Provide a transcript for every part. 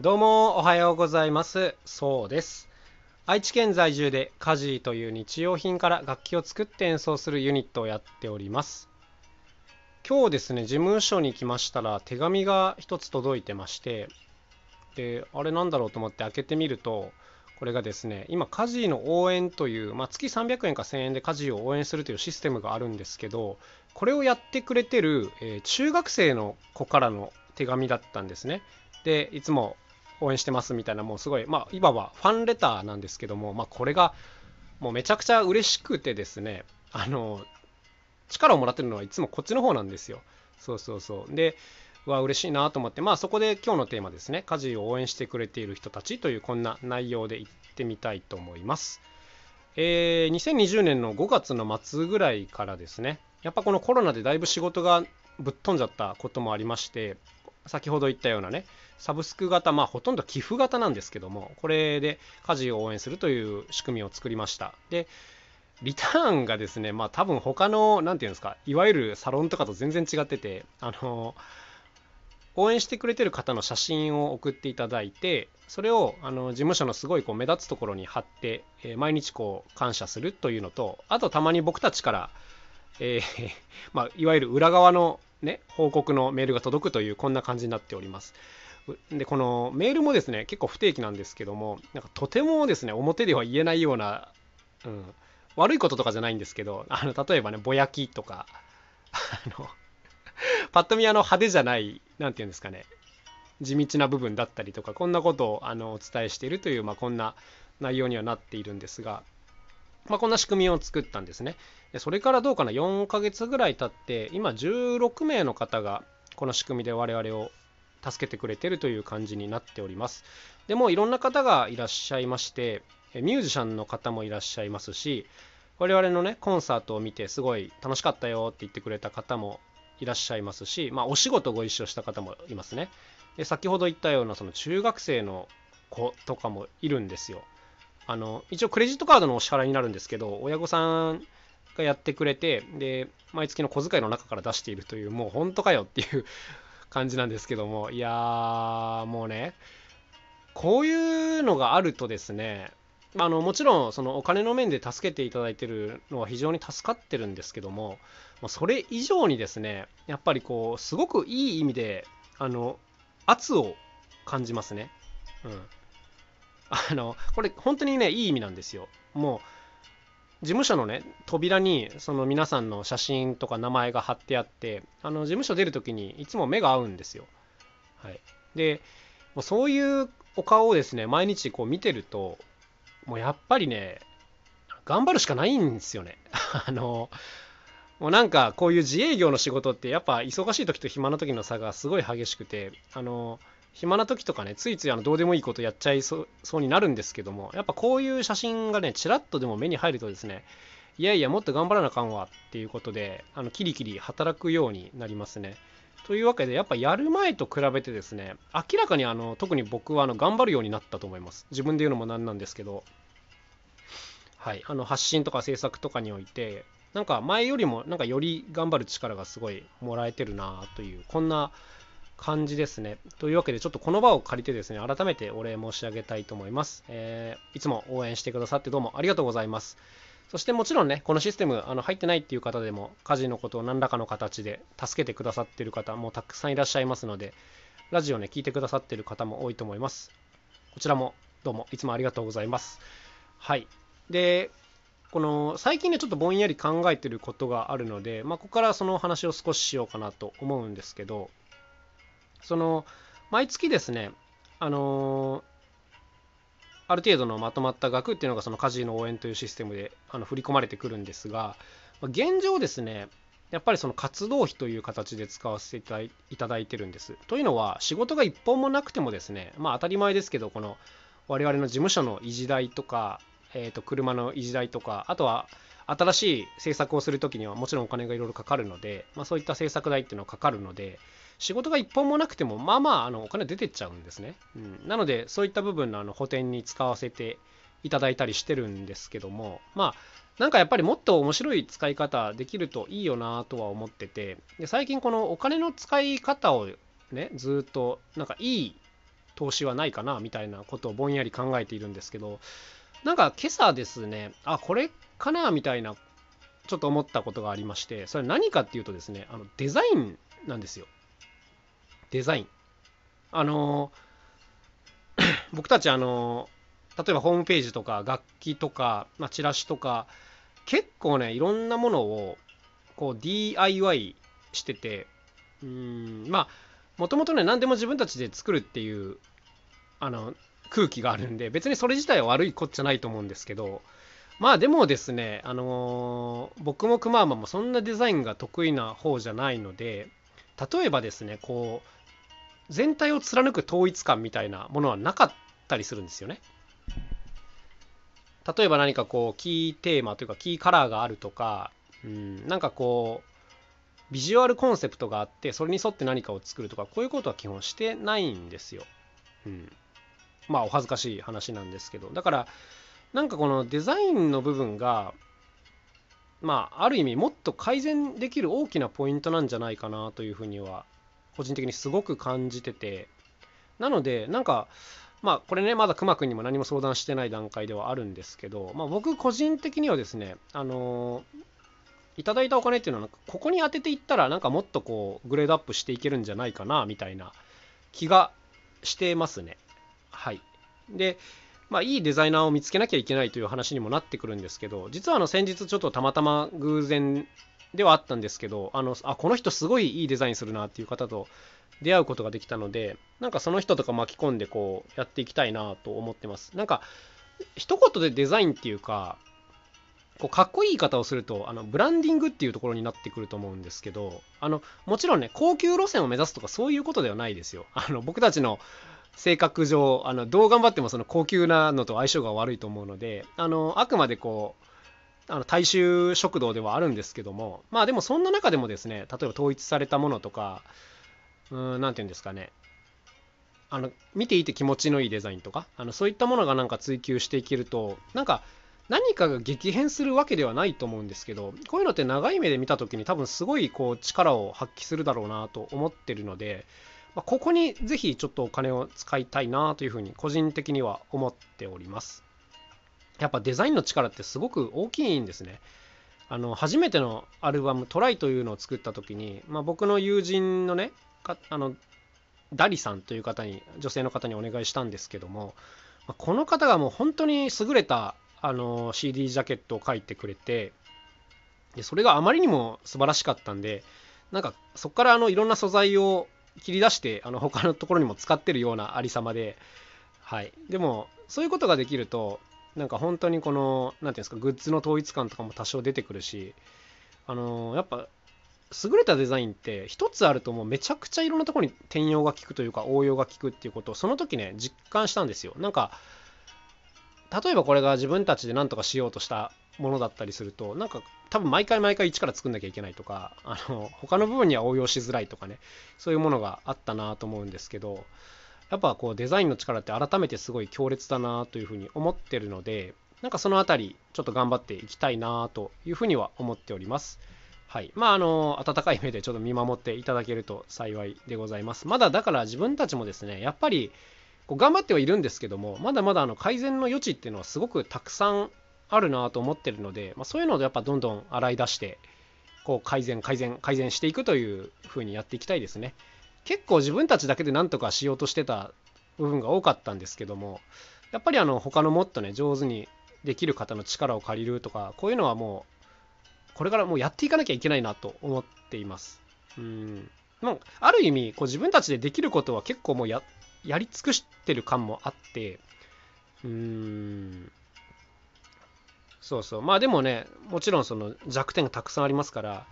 どうもおはようございます。そうです。愛知県在住でカジーという日用品から楽器を作って演奏するユニットをやっております。今日ですね事務所に来ましたら手紙が一つ届いてましてであれなんだろうと思って開けてみるとこれがですね今家事の応援という、まあ、月300円か1000円で家事を応援するというシステムがあるんですけどこれをやってくれてる、えー、中学生の子からの手紙だったんですね。でいつも応援してますみたいなもうすごいまあいわばファンレターなんですけども、まあ、これがもうめちゃくちゃ嬉しくてですねあの力をもらってるのはいつもこっちの方なんですよそうそうそうでは嬉しいなと思って、まあそこで今日のテーマですね、家事を応援してくれている人たちというこんな内容でいってみたいと思います。えー、2020年の5月の末ぐらいからですね、やっぱこのコロナでだいぶ仕事がぶっ飛んじゃったこともありまして、先ほど言ったようなね、サブスク型、まあほとんど寄付型なんですけども、これで家事を応援するという仕組みを作りました。で、リターンがですね、まあ多分他の、何て言うんですか、いわゆるサロンとかと全然違ってて、あの応援してくれてる方の写真を送っていただいてそれをあの事務所のすごいこう目立つところに貼って、えー、毎日こう感謝するというのとあとたまに僕たちから、えー、まあ、いわゆる裏側の、ね、報告のメールが届くというこんな感じになっております。でこのメールもですね結構不定期なんですけどもなんかとてもですね表では言えないような、うん、悪いこととかじゃないんですけどあの例えばねぼやきとかあのパッと見あの派手じゃない何て言うんですかね地道な部分だったりとかこんなことをあのお伝えしているという、まあ、こんな内容にはなっているんですが、まあ、こんな仕組みを作ったんですねそれからどうかな？4ヶ月ぐらい経って今16名の方がこの仕組みで我々を助けてくれてるという感じになっておりますでもいろんな方がいらっしゃいましてミュージシャンの方もいらっしゃいますし我々のねコンサートを見てすごい楽しかったよって言ってくれた方もいらっしゃいますし、まあ、お仕事ご一緒した方もいますね。で先ほど言ったようなその中学生の子とかもいるんですよ。あの一応クレジットカードのお支払いになるんですけど親御さんがやってくれてで毎月の小遣いの中から出しているというもう本当かよっていう感じなんですけどもいやーもうねこういうのがあるとですねあのもちろんそのお金の面で助けていただいてるのは非常に助かってるんですけどもそれ以上にですねやっぱりこうすごくいい意味であの圧を感じますね。うん、あのこれ本当にねいい意味なんですよ。もう事務所のね扉にその皆さんの写真とか名前が貼ってあってあの事務所出る時にいつも目が合うんですよ。はい、でもうそういうお顔をですね毎日こう見てるともうやっぱりね、頑張るしかないんですよね。あの、もうなんかこういう自営業の仕事ってやっぱ忙しい時と暇な時の差がすごい激しくて、あの、暇な時とかね、ついついあのどうでもいいことやっちゃいそうそうになるんですけども、やっぱこういう写真がね、ちらっとでも目に入るとですね、いやいや、もっと頑張らなあかんわっていうことで、あのキリキリ働くようになりますね。というわけで、やっぱやる前と比べてですね、明らかにあの特に僕はあの頑張るようになったと思います。自分で言うのもなんなんですけど、はい、あの発信とか制作とかにおいてなんか前よりもなんかより頑張る力がすごいもらえてるなというこんな感じですね。というわけでちょっとこの場を借りてですね改めてお礼申し上げたいと思います。えー、いつも応援してくださってどうもありがとうございます。そしてもちろんね、このシステムあの入ってないっていう方でも、家事のことを何らかの形で助けてくださってる方もたくさんいらっしゃいますので、ラジオね、聞いてくださってる方も多いと思います。こちらもどうもいつもありがとうございます。はい。で、この最近ね、ちょっとぼんやり考えてることがあるので、まあ、ここからそのお話を少ししようかなと思うんですけど、その、毎月ですね、あの、ある程度のまとまった額っていうのがその家事の応援というシステムであの振り込まれてくるんですが、現状ですね、やっぱりその活動費という形で使わせていただいてるんです。というのは、仕事が一本もなくてもですね、まあ当たり前ですけど、この我々の事務所の維持代とか、えー、と車の維持代とかあとは新しい制作をする時にはもちろんお金がいろいろかかるので、まあ、そういった制作代っていうのはかかるので仕事が一本もなくてもまあまああのお金出てっちゃうんですね、うん、なのでそういった部分のあの補填に使わせていただいたりしてるんですけどもまあなんかやっぱりもっと面白い使い方できるといいよなとは思っててで最近このお金の使い方をねずっとなんかいい投資はないかなみたいなことをぼんやり考えているんですけどなんか今朝ですねあこれかなみたいなちょっと思ったことがありましてそれ何かっていうとですねあのデザインなんですよ。デザイン。あの 僕たちあの例えばホームページとか楽器とか、まあ、チラシとか結構ねいろんなものをこう DIY しててうんまあもともとね何でも自分たちで作るっていうあの空気があるんで別にそれ自体は悪いこっちゃないと思うんですけどまあでもですねあのー、僕もくまーまもそんなデザインが得意な方じゃないので例えばですねこう全体を貫く統一感みたいなものはなかったりするんですよね。例えば何かこうキーテーマというかキーカラーがあるとか、うん、なんかこうビジュアルコンセプトがあってそれに沿って何かを作るとかこういうことは基本してないんですよ。うん、まあお恥ずかしい話なんですけどだからなんかこのデザインの部分がまあある意味もっと改善できる大きなポイントなんじゃないかなというふうには個人的にすごく感じてて。なのでなんかまあこれねまだくまくんにも何も相談してない段階ではあるんですけど、まあ、僕個人的にはですねあのいただいたお金っていうのはここに当てていったらなんかもっとこうグレードアップしていけるんじゃないかなみたいな気がしてますね。はい。でまあ、いいデザイナーを見つけなきゃいけないという話にもなってくるんですけど実はあの先日ちょっとたまたま偶然ではあったんですけどあのあこの人すごいいいデザインするなっていう方と出会うことができたのでなんかその人とか巻き込んでこうやっていきたいなと思ってます。なんか一言でデザインっていうかこうかっこいい言い方をするとあのブランディングっていうところになってくると思うんですけどあのもちろんね高級路線を目指すとかそういうことではないですよ。あの僕たちの性格上あのどう頑張ってもその高級なのと相性が悪いと思うのであのあくまでこうあの大衆食堂ではあるんですけどもまあでもそんな中でもですね例えば統一されたものとかうん何て言うんですかねあの見ていて気持ちのいいデザインとかあのそういったものがなんか追求していけるとなんか何かが激変するわけではないと思うんですけどこういうのって長い目で見た時に多分すごいこう力を発揮するだろうなと思ってるので、まあ、ここにぜひちょっとお金を使いたいなというふうに個人的には思っております。やっぱデザインの力ってすごく大きいんですね。あの初めてのアルバム「トライ」というのを作った時に、まあ、僕の友人のねあのダリさんという方に女性の方にお願いしたんですけどもこの方がもう本当に優れたあの CD ジャケットを書いてくれてでそれがあまりにも素晴らしかったんでなんかそこからあのいろんな素材を切り出してあの他のところにも使ってるようなありさまで、はい、でもそういうことができるとなんか本当にこの何ていうんですかグッズの統一感とかも多少出てくるしあのやっぱ優れたデザインって一つあるともうめちゃくちゃいろんなところに転用が効くというか応用が効くっていうことをその時ね実感したんですよ。なんか例えばこれが自分たちで何とかしようとしたものだったりするとなんか多分毎回毎回一から作んなきゃいけないとかあの他の部分には応用しづらいとかねそういうものがあったなと思うんですけどやっぱこうデザインの力って改めてすごい強烈だなというふうに思ってるのでなんかそのあたりちょっと頑張っていきたいなというふうには思っております。はい。まあ、あの、温かい目でちょっと見守っていただけると幸いでございます。まだだから自分たちもですね、やっぱりこう頑張ってはいるんですけども、まだまだあの改善の余地っていうのはすごくたくさんあるなと思ってるので、まあ、そういうのをやっぱどんどん洗い出して、こう改善、改善、改善していくというふうにやっていきたいですね。結構自分たちだけで何とかしようとしてた部分が多かったんですけどもやっぱりあの他のもっとね上手にできる方の力を借りるとかこういうのはもうこれからもうやっていかなきゃいけないなと思っています。うん。もうある意味こう自分たちでできることは結構もうややり尽くしてる感もあってうーん。そうそうまあでもねもちろんその弱点がたくさんありますから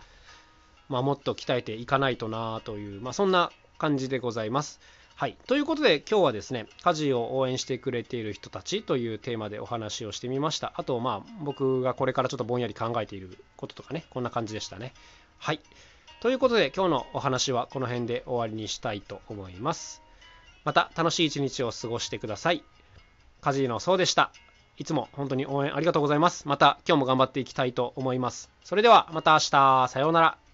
まあ、もっと鍛えていかないとなという、まあ、そんな感じでございます。はい。ということで今日はですね、家事を応援してくれている人たちというテーマでお話をしてみました。あと、まあ僕がこれからちょっとぼんやり考えていることとかね、こんな感じでしたね。はい。ということで今日のお話はこの辺で終わりにしたいと思います。また楽しい一日を過ごしてください。カジのそうでした。いつも本当に応援ありがとうございます。また今日も頑張っていきたいと思います。それではまた明日、さようなら。